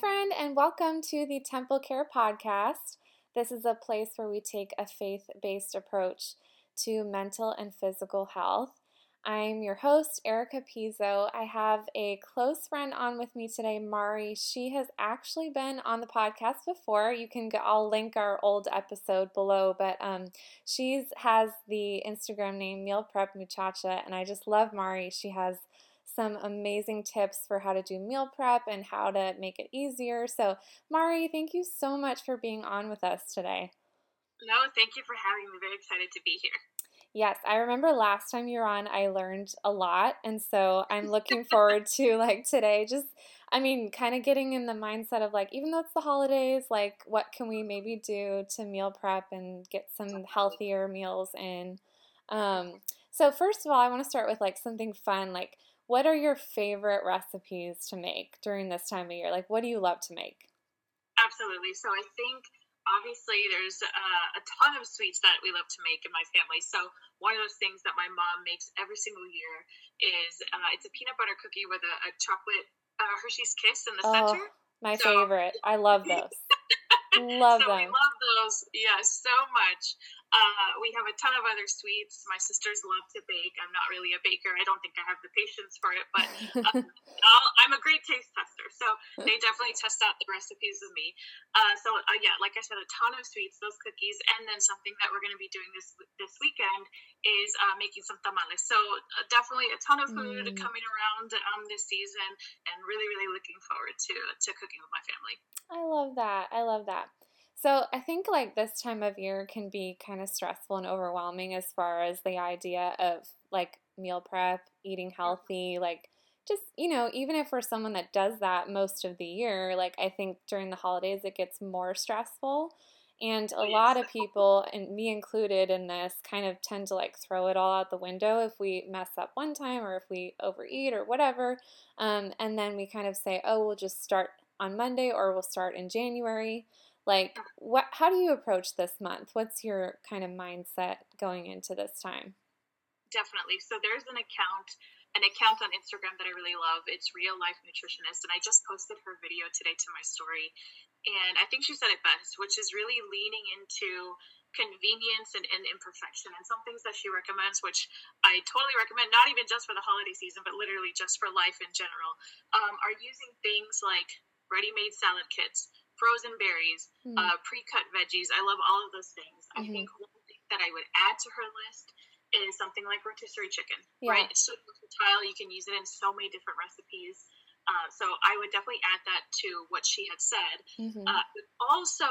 Friend, and welcome to the Temple Care Podcast. This is a place where we take a faith based approach to mental and physical health. I'm your host, Erica Pizzo. I have a close friend on with me today, Mari. She has actually been on the podcast before. You can go, I'll link our old episode below, but um, she has the Instagram name Meal Prep Muchacha, and I just love Mari. She has some amazing tips for how to do meal prep and how to make it easier. So, Mari, thank you so much for being on with us today. No, thank you for having me. Very excited to be here. Yes, I remember last time you were on, I learned a lot. And so I'm looking forward to like today, just, I mean, kind of getting in the mindset of like, even though it's the holidays, like, what can we maybe do to meal prep and get some healthier meals in? Um, so, first of all, I want to start with like something fun. Like, what are your favorite recipes to make during this time of year? Like, what do you love to make? Absolutely. So, I think obviously there's uh, a ton of sweets that we love to make in my family. So, one of those things that my mom makes every single year is uh, it's a peanut butter cookie with a, a chocolate uh, Hershey's Kiss in the oh, center. My so, favorite. I love those. love so them. We love those. Yes, so much. Uh, we have a ton of other sweets. My sisters love to bake. I'm not really a baker. I don't think I have the patience for it, but uh, I'm a great taste tester. So they definitely test out the recipes with me. Uh, so uh, yeah, like I said, a ton of sweets, those cookies, and then something that we're going to be doing this this weekend is uh, making some tamales. So uh, definitely a ton of food mm. coming around um, this season, and really, really looking forward to to cooking with my family. I love that. I love that. So I think like this time of year can be kind of stressful and overwhelming as far as the idea of like meal prep, eating healthy, like just, you know, even if we're someone that does that most of the year, like I think during the holidays it gets more stressful. And a lot of people, and me included in this, kind of tend to like throw it all out the window if we mess up one time or if we overeat or whatever. Um, and then we kind of say, oh, we'll just start on Monday or we'll start in January. Like, what? How do you approach this month? What's your kind of mindset going into this time? Definitely. So there's an account, an account on Instagram that I really love. It's Real Life Nutritionist, and I just posted her video today to my story, and I think she said it best, which is really leaning into convenience and, and, imperfection and some things that she recommends which i totally recommend not even just for the holiday season but literally just for life in general um, are using things like ready-made salad kits frozen berries, mm. uh, pre-cut veggies. I love all of those things. Mm-hmm. I think one thing that I would add to her list is something like rotisserie chicken. Yeah. Right, it's so versatile. You can use it in so many different recipes. Uh, so I would definitely add that to what she had said. Mm-hmm. Uh, also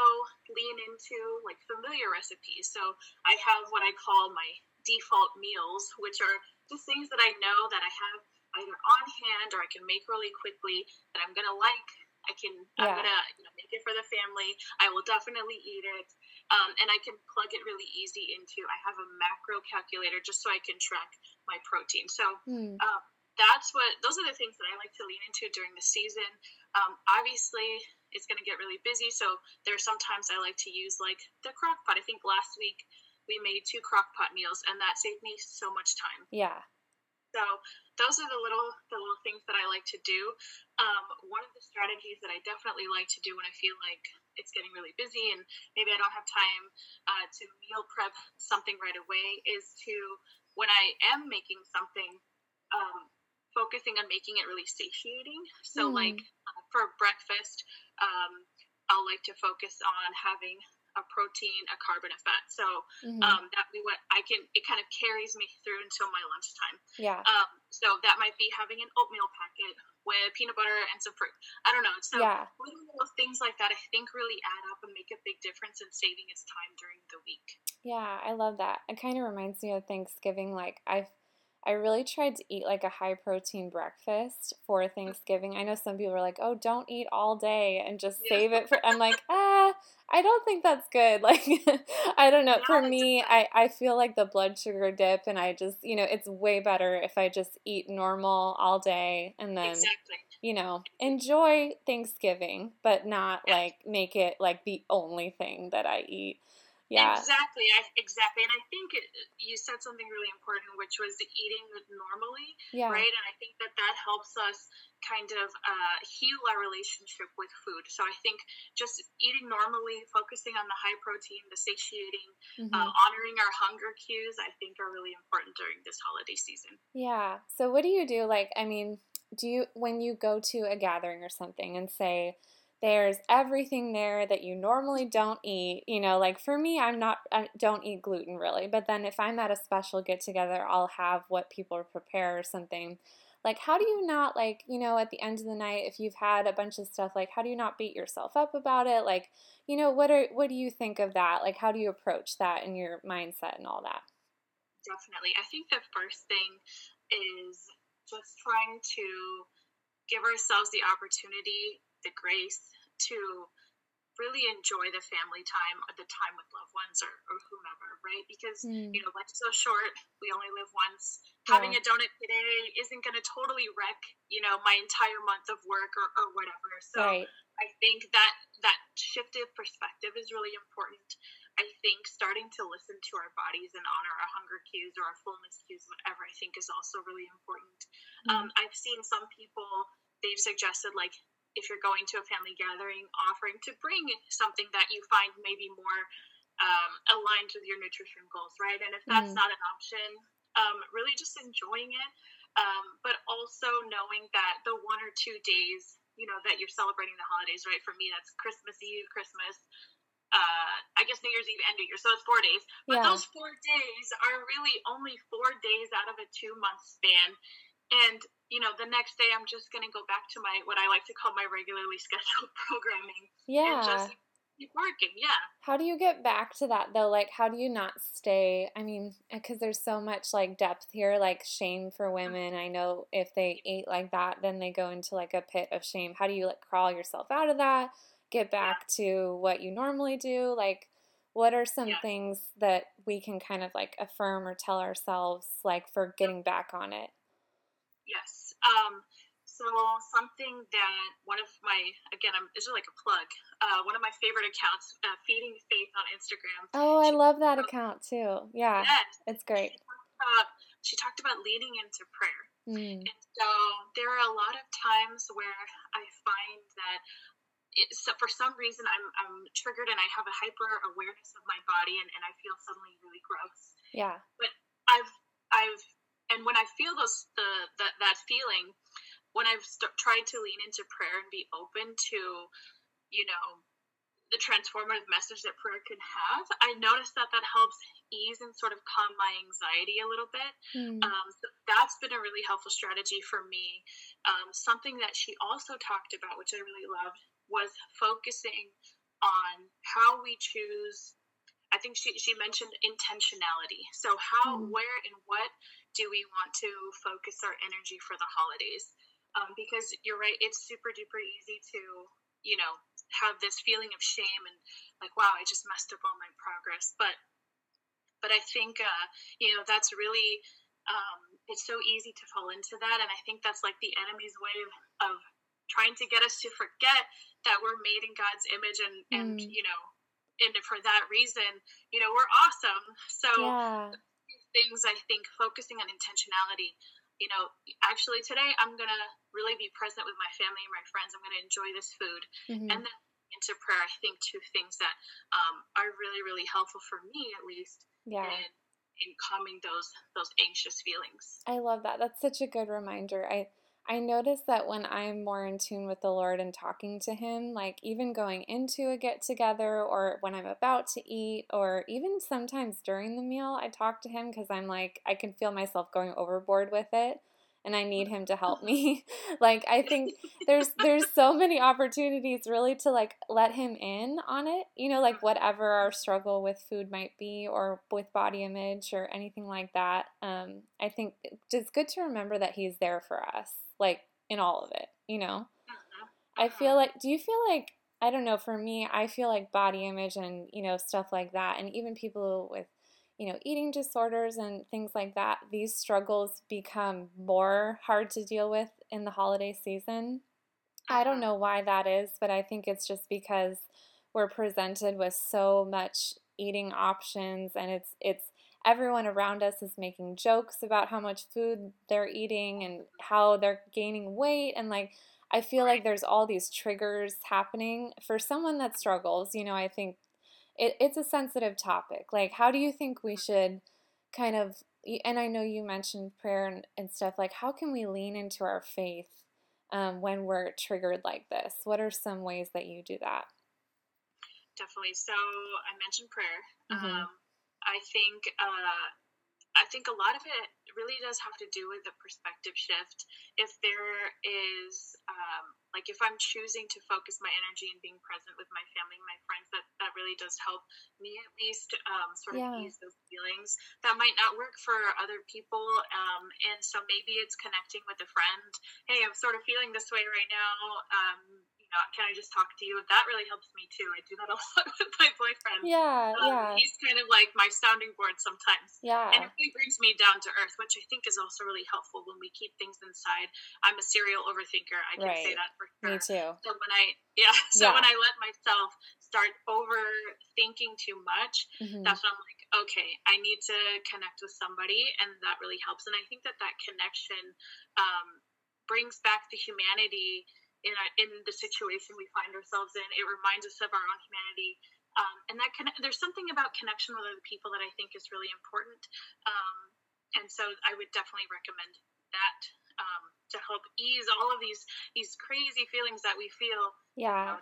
lean into like familiar recipes. So I have what I call my default meals, which are just things that I know that I have either on hand or I can make really quickly that I'm gonna like I can, yeah. I'm gonna you know, make it for the family. I will definitely eat it. Um, and I can plug it really easy into, I have a macro calculator just so I can track my protein. So, mm. um, that's what, those are the things that I like to lean into during the season. Um, obviously, it's going to get really busy. So, there are sometimes I like to use like the crock pot. I think last week we made two crock pot meals and that saved me so much time. Yeah. So those are the little the little things that I like to do. Um, one of the strategies that I definitely like to do when I feel like it's getting really busy and maybe I don't have time uh, to meal prep something right away is to when I am making something, um, focusing on making it really satiating. So mm. like uh, for breakfast, um, I'll like to focus on having a protein, a carb, and a fat. So mm-hmm. um, that we what I can it kind of carries me through until my lunchtime. Yeah. Um, so that might be having an oatmeal packet with peanut butter and some fruit. I don't know. So yeah. little things like that I think really add up and make a big difference in saving us time during the week. Yeah, I love that. It kind of reminds me of Thanksgiving. Like I've I really tried to eat like a high protein breakfast for Thanksgiving. I know some people are like, "Oh, don't eat all day and just save it for." I'm like, ah, I don't think that's good. Like, I don't know. For me, I I feel like the blood sugar dip, and I just, you know, it's way better if I just eat normal all day and then, exactly. you know, enjoy Thanksgiving, but not like make it like the only thing that I eat. Yeah. Exactly. I, exactly. And I think it, you said something really important, which was eating normally. Yeah. Right. And I think that that helps us kind of uh, heal our relationship with food. So I think just eating normally, focusing on the high protein, the satiating, uh, mm-hmm. uh, honoring our hunger cues, I think are really important during this holiday season. Yeah. So what do you do? Like, I mean, do you when you go to a gathering or something and say there's everything there that you normally don't eat you know like for me i'm not i don't eat gluten really but then if i'm at a special get together i'll have what people prepare or something. Like how do you not like you know at the end of the night if you've had a bunch of stuff like how do you not beat yourself up about it? Like you know what are what do you think of that? Like how do you approach that in your mindset and all that? Definitely. I think the first thing is just trying to give ourselves the opportunity, the grace to really enjoy the family time or the time with loved ones or, or whomever, right? Because, mm. you know, life's so short. We only live once. Yeah. Having a donut today isn't going to totally wreck, you know, my entire month of work or, or whatever. So right. I think that that shifted perspective is really important. I think starting to listen to our bodies and honor our hunger cues or our fullness cues, whatever, I think is also really important. Mm-hmm. Um, I've seen some people, they've suggested, like, if you're going to a family gathering, offering to bring something that you find maybe more um, aligned with your nutrition goals, right? And if that's mm-hmm. not an option, um, really just enjoying it, um, but also knowing that the one or two days, you know, that you're celebrating the holidays, right? For me, that's Christmas Eve, Christmas, uh, I guess New Year's Eve and New year, so it's four days. But yeah. those four days are really only four days out of a two month span. And, you know, the next day I'm just going to go back to my, what I like to call my regularly scheduled programming. Yeah. And just keep working. Yeah. How do you get back to that though? Like, how do you not stay? I mean, because there's so much like depth here, like shame for mm-hmm. women. I know if they eat like that, then they go into like a pit of shame. How do you like crawl yourself out of that? get back to what you normally do? Like, what are some yeah. things that we can kind of like affirm or tell ourselves, like, for getting back on it? Yes. Um, so something that one of my again, I'm this is like a plug. Uh, one of my favorite accounts, uh, Feeding Faith on Instagram. Oh, I love that account too. Yeah, yes. it's great. She talked, about, she talked about leaning into prayer, mm. and so there are a lot of times where I find that it, so for some reason I'm, I'm triggered and I have a hyper awareness of my body and, and I feel suddenly really gross. Yeah. But I've I've and when I feel those the, the that feeling, when I've st- tried to lean into prayer and be open to, you know, the transformative message that prayer can have, I notice that that helps ease and sort of calm my anxiety a little bit. Mm. Um, so that's been a really helpful strategy for me. Um, something that she also talked about, which I really loved, was focusing on how we choose I think she, she mentioned intentionality. So, how, mm. where, and what do we want to focus our energy for the holidays? Um, because you're right, it's super duper easy to, you know, have this feeling of shame and like, wow, I just messed up all my progress. But, but I think, uh, you know, that's really, um, it's so easy to fall into that. And I think that's like the enemy's way of, of trying to get us to forget that we're made in God's image and mm. and you know and for that reason you know we're awesome so yeah. Things I think focusing on intentionality. You know actually today I'm gonna really be present with my family and my friends. I'm gonna enjoy this food. Mm-hmm. and then into prayer I think two things that um, are really really helpful for me at least yeah. in, in calming those those anxious feelings. I love that. That's such a good reminder. I I notice that when I'm more in tune with the Lord and talking to Him, like even going into a get together or when I'm about to eat, or even sometimes during the meal, I talk to Him because I'm like, I can feel myself going overboard with it and I need him to help me. like I think there's there's so many opportunities really to like let him in on it. You know, like whatever our struggle with food might be or with body image or anything like that. Um, I think it's good to remember that he's there for us, like in all of it, you know. Uh-huh. I feel uh-huh. like do you feel like I don't know, for me, I feel like body image and, you know, stuff like that and even people with you know, eating disorders and things like that, these struggles become more hard to deal with in the holiday season. I don't uh-huh. know why that is, but I think it's just because we're presented with so much eating options and it's it's everyone around us is making jokes about how much food they're eating and how they're gaining weight and like I feel like there's all these triggers happening for someone that struggles. You know, I think it, it's a sensitive topic. Like, how do you think we should kind of, and I know you mentioned prayer and, and stuff, like, how can we lean into our faith um, when we're triggered like this? What are some ways that you do that? Definitely. So, I mentioned prayer. Mm-hmm. Um, I think uh, I think a lot of it really does have to do with the perspective shift. If there is, um, like, if I'm choosing to focus my energy and being present with my family and my friends, that, that really does help me at least um, sort of yeah. ease those feelings. That might not work for other people. Um, and so maybe it's connecting with a friend. Hey, I'm sort of feeling this way right now. Um, not, can I just talk to you? That really helps me too. I do that a lot with my boyfriend. Yeah, um, yeah. He's kind of like my sounding board sometimes. Yeah. And it really brings me down to earth, which I think is also really helpful when we keep things inside. I'm a serial overthinker. I can right. say that for sure. Me too. So when I, yeah, so yeah. when I let myself start overthinking too much, mm-hmm. that's when I'm like, okay, I need to connect with somebody, and that really helps. And I think that that connection um, brings back the humanity in, a, in the situation we find ourselves in. It reminds us of our own humanity. Um, and that can, there's something about connection with other people that I think is really important. Um, and so I would definitely recommend that um, to help ease all of these these crazy feelings that we feel. Yeah. You know,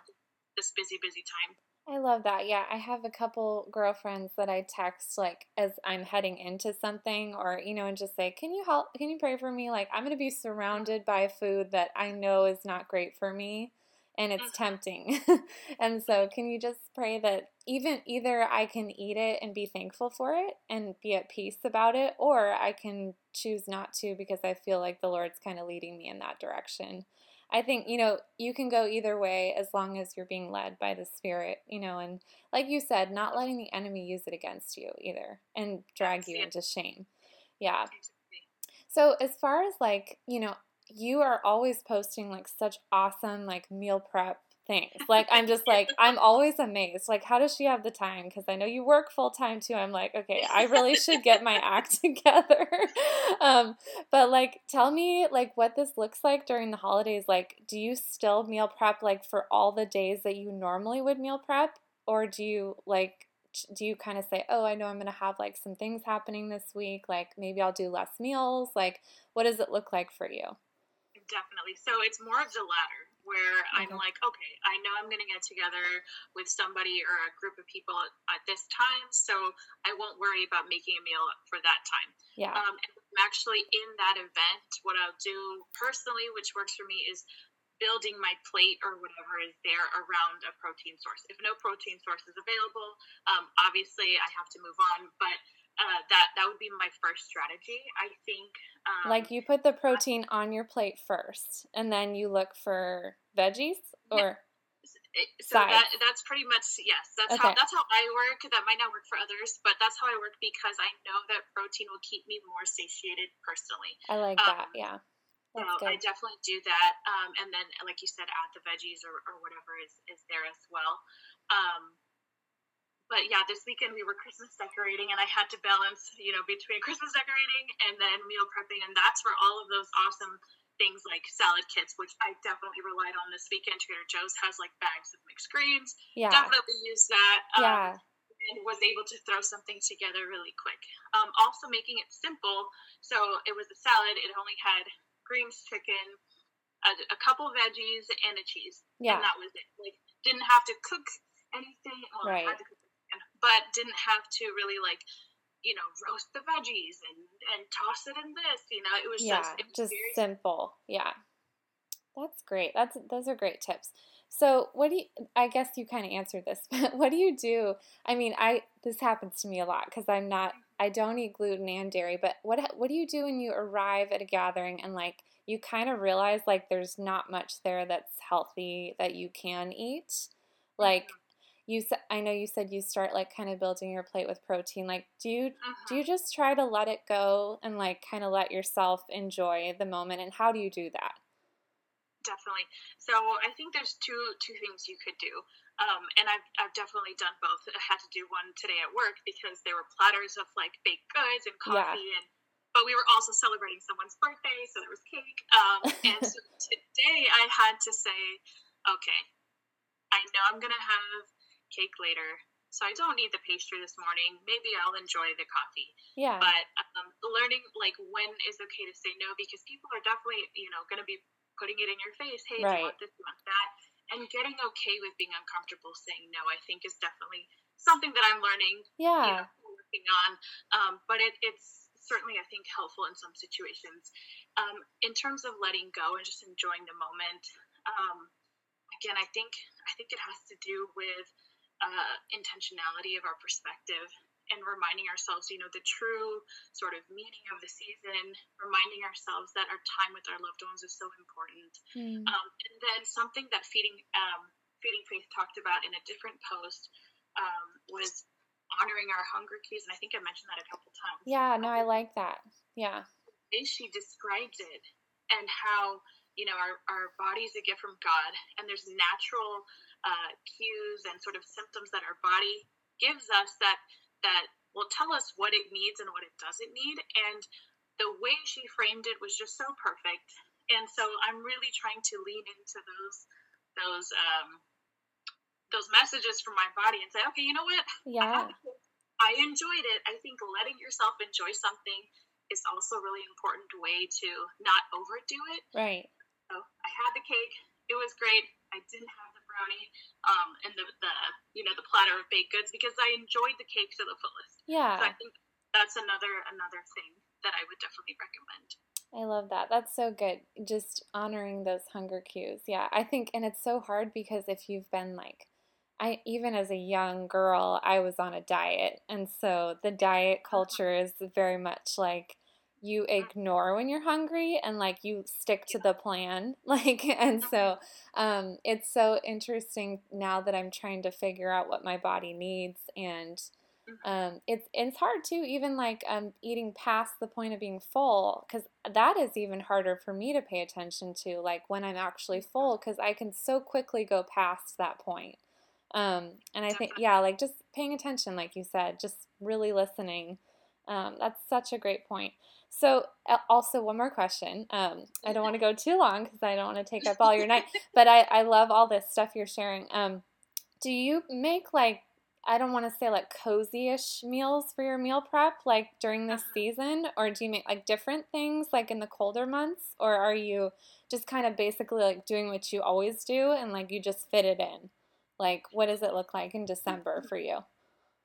this busy, busy time. I love that. Yeah, I have a couple girlfriends that I text like as I'm heading into something or you know and just say, "Can you help? Can you pray for me? Like I'm going to be surrounded by food that I know is not great for me and it's mm-hmm. tempting." and so, can you just pray that even either I can eat it and be thankful for it and be at peace about it or I can choose not to because I feel like the Lord's kind of leading me in that direction. I think, you know, you can go either way as long as you're being led by the Spirit, you know, and like you said, not letting the enemy use it against you either and drag you into shame. Yeah. So, as far as like, you know, you are always posting like such awesome like meal prep things. Like I'm just like I'm always amazed. Like how does she have the time? Because I know you work full time too. I'm like, okay, I really should get my act together. um, but like, tell me like what this looks like during the holidays. Like, do you still meal prep like for all the days that you normally would meal prep, or do you like? Do you kind of say, oh, I know I'm going to have like some things happening this week. Like maybe I'll do less meals. Like, what does it look like for you? Definitely. So it's more of the latter where I'm mm-hmm. like, okay, I know I'm going to get together with somebody or a group of people at this time, so I won't worry about making a meal for that time. Yeah. Um, and I'm actually in that event. What I'll do personally, which works for me, is building my plate or whatever is there around a protein source. If no protein source is available, um, obviously I have to move on, but uh, that that would be my first strategy. I think. Um, like you put the protein on your plate first, and then you look for veggies or. So that, that's pretty much yes. That's okay. how that's how I work. That might not work for others, but that's how I work because I know that protein will keep me more satiated personally. I like um, that. Yeah. That's so good. I definitely do that. Um, and then, like you said, add the veggies or, or whatever is, is there as well. Um, but yeah, this weekend we were Christmas decorating, and I had to balance, you know, between Christmas decorating and then meal prepping, and that's where all of those awesome things like salad kits, which I definitely relied on this weekend. Trader Joe's has like bags of mixed greens. Yeah, definitely use that. Um, yeah. And was able to throw something together really quick. Um, also making it simple. So it was a salad. It only had greens, chicken, a, a couple veggies, and a cheese. Yeah. And that was it. Like didn't have to cook anything. Right. had to cook but didn't have to really like you know roast the veggies and and toss it in this you know it was yeah, just it was just simple. Yeah. That's great. That's those are great tips. So what do you i guess you kind of answered this but what do you do i mean i this happens to me a lot because i'm not i don't eat gluten and dairy but what what do you do when you arrive at a gathering and like you kind of realize like there's not much there that's healthy that you can eat? Like mm-hmm you said I know you said you start like kind of building your plate with protein. Like do you uh-huh. do you just try to let it go and like kind of let yourself enjoy the moment and how do you do that? Definitely. So I think there's two two things you could do. Um, and I've, I've definitely done both. I had to do one today at work because there were platters of like baked goods and coffee yeah. and but we were also celebrating someone's birthday, so there was cake. Um, and so today I had to say, okay, I know I'm gonna have cake later, so I don't need the pastry this morning. Maybe I'll enjoy the coffee. Yeah. But um, learning like when is okay to say no because people are definitely you know gonna be putting it in your face. Hey, right. do you want this? Do you want that? And getting okay with being uncomfortable saying no, I think is definitely something that I'm learning. Yeah. You know, working on. Um, but it, it's certainly I think helpful in some situations. Um, in terms of letting go and just enjoying the moment, um, again, I think I think it has to do with uh, intentionality of our perspective and reminding ourselves, you know, the true sort of meaning of the season, reminding ourselves that our time with our loved ones is so important. Mm. Um, and then something that feeding um, feeding faith talked about in a different post um, was honoring our hunger cues, and I think I mentioned that a couple times. Yeah, no, I like that. Yeah. And she describes it and how you know our, our body is a gift from God, and there's natural uh, cues and sort of symptoms that our body gives us that that will tell us what it needs and what it doesn't need. And the way she framed it was just so perfect. And so I'm really trying to lean into those those um, those messages from my body and say, okay, you know what? Yeah. I, enjoyed it. I think letting yourself enjoy something is also a really important way to not overdo it. Right. So I had the cake. It was great. I didn't have um, and the, the you know the platter of baked goods because I enjoyed the cake to the fullest. Yeah. So I think that's another another thing that I would definitely recommend. I love that. That's so good. Just honoring those hunger cues. Yeah, I think, and it's so hard because if you've been like I even as a young girl, I was on a diet. And so the diet uh-huh. culture is very much like you ignore when you're hungry and like you stick to the plan. Like and so um it's so interesting now that I'm trying to figure out what my body needs and mm-hmm. um, it's it's hard too, even like um, eating past the point of being full, because that is even harder for me to pay attention to, like when I'm actually full, because I can so quickly go past that point. Um, and I think, yeah, like just paying attention, like you said, just really listening. Um, that's such a great point. So, also, one more question. Um, I don't want to go too long because I don't want to take up all your night, but I, I love all this stuff you're sharing. Um, do you make like, I don't want to say like cozy ish meals for your meal prep, like during this uh-huh. season? Or do you make like different things like in the colder months? Or are you just kind of basically like doing what you always do and like you just fit it in? Like, what does it look like in December for you?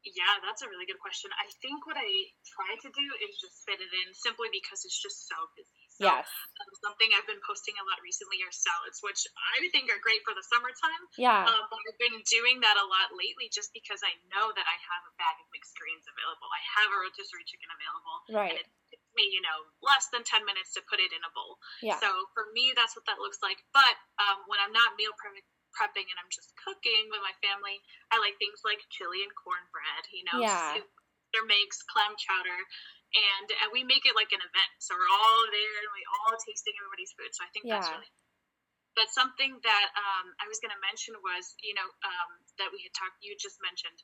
Yeah, that's a really good question. I think what I try to do is just fit it in simply because it's just so busy. So, yes. Um, something I've been posting a lot recently are salads, which I think are great for the summertime. Yeah. Um, but I've been doing that a lot lately just because I know that I have a bag of mixed greens available. I have a rotisserie chicken available. Right. And it takes me, you know, less than 10 minutes to put it in a bowl. Yeah. So for me, that's what that looks like. But um, when I'm not meal prepping, prepping and I'm just cooking with my family, I like things like chili and cornbread, you know, yeah. There makes clam chowder, and, and we make it like an event. So we're all there and we all tasting everybody's food. So I think yeah. that's really. But something that um, I was going to mention was, you know, um, that we had talked, you just mentioned,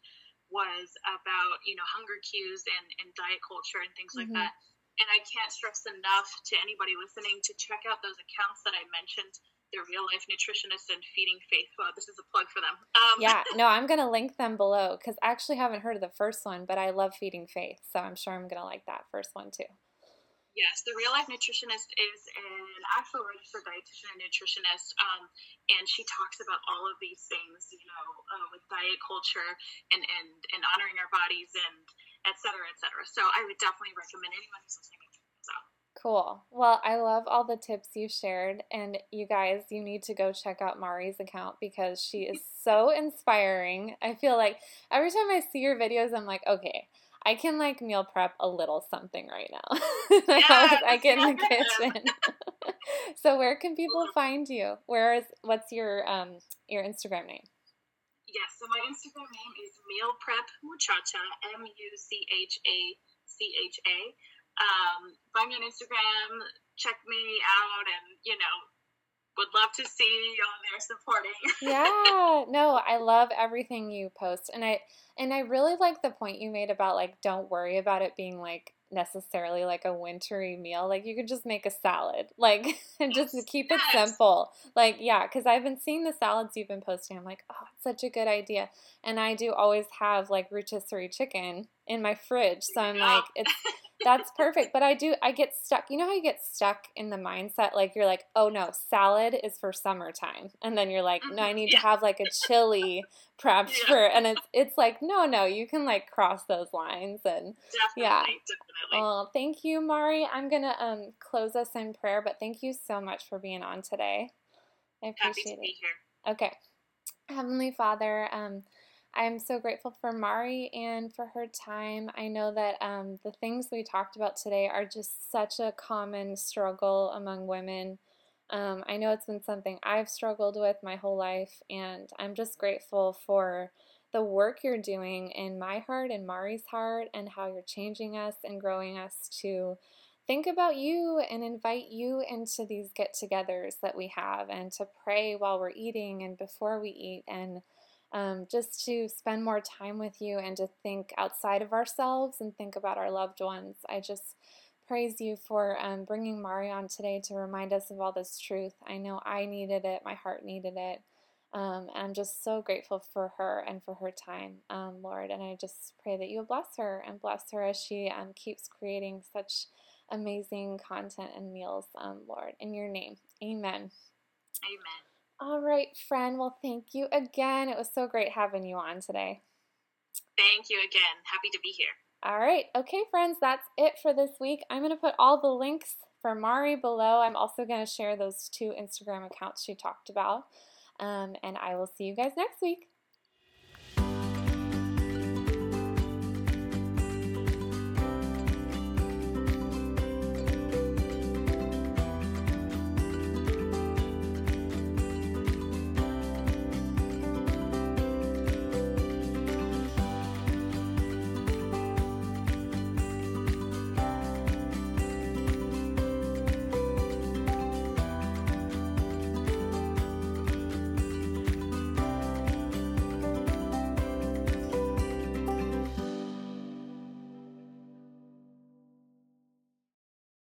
was about you know hunger cues and, and diet culture and things mm-hmm. like that. And I can't stress enough to anybody listening to check out those accounts that I mentioned the real life nutritionist and feeding faith. Well, this is a plug for them. Um, yeah, no, I'm going to link them below because I actually haven't heard of the first one, but I love feeding faith. So I'm sure I'm going to like that first one too. Yes, the real life nutritionist is an actual registered dietitian and nutritionist, um, and she talks about all of these things, you know, uh, with diet culture and, and and honoring our bodies and et cetera, et cetera. So I would definitely recommend anyone who's listening to this out. Cool. Well, I love all the tips you shared. And you guys, you need to go check out Mari's account because she is so inspiring. I feel like every time I see your videos, I'm like, okay, I can like meal prep a little something right now. Yes, I get in the kitchen. so where can people find you? Where is what's your um your Instagram name? Yes, so my Instagram name is meal prep muchacha, M U C H A C H A. Um, find me on Instagram, check me out, and you know, would love to see you on there supporting. yeah, no, I love everything you post, and I and I really like the point you made about like don't worry about it being like necessarily like a wintry meal. Like you could just make a salad, like and just Yes, keep it simple. Like yeah, because I've been seeing the salads you've been posting. I'm like, oh, it's such a good idea, and I do always have like rotisserie chicken in my fridge, so I'm Yeah. like, it's that's perfect. But I do, I get stuck. You know how you get stuck in the mindset? Like, you're like, oh no, salad is for summertime. And then you're like, no, I Mhm, need to have like a chili prepped Yeah. for, and it's, it's like, no, no, you can like cross those lines. And Definitely, Yeah. definitely. oh, thank you, Mari. I'm going to um, close us in prayer, but thank you so much for being on today. I Happy to appreciate it. be here. Okay. Heavenly Father, um, I'm so grateful for Mari and for her time. I know that um, the things we talked about today are just such a common struggle among women. Um, I know it's been something I've struggled with my whole life, and I'm just grateful for the work you're doing in my heart and Mari's heart, and how you're changing us and growing us to think about you and invite you into these get togethers that we have, and to pray while we're eating and before we eat, and um, just to spend more time with you and to think outside of ourselves and think about our loved ones. I just praise you for um, bringing Mari on today to remind us of all this truth. I know I needed it, my heart needed it. Um, and I'm just so grateful for her and for her time, um, Lord. And I just pray that you bless her and bless her as she um, keeps creating such amazing content and meals, um, Lord. In your name, amen. Amen. All right, friend. Well, thank you again. It was so great having you on today. Thank you again. Happy to be here. All right. Okay, friends, that's it for this week. I'm going to put all the links for Mari below. I'm also going to share those two Instagram accounts she talked about. Um, and I will see you guys next week.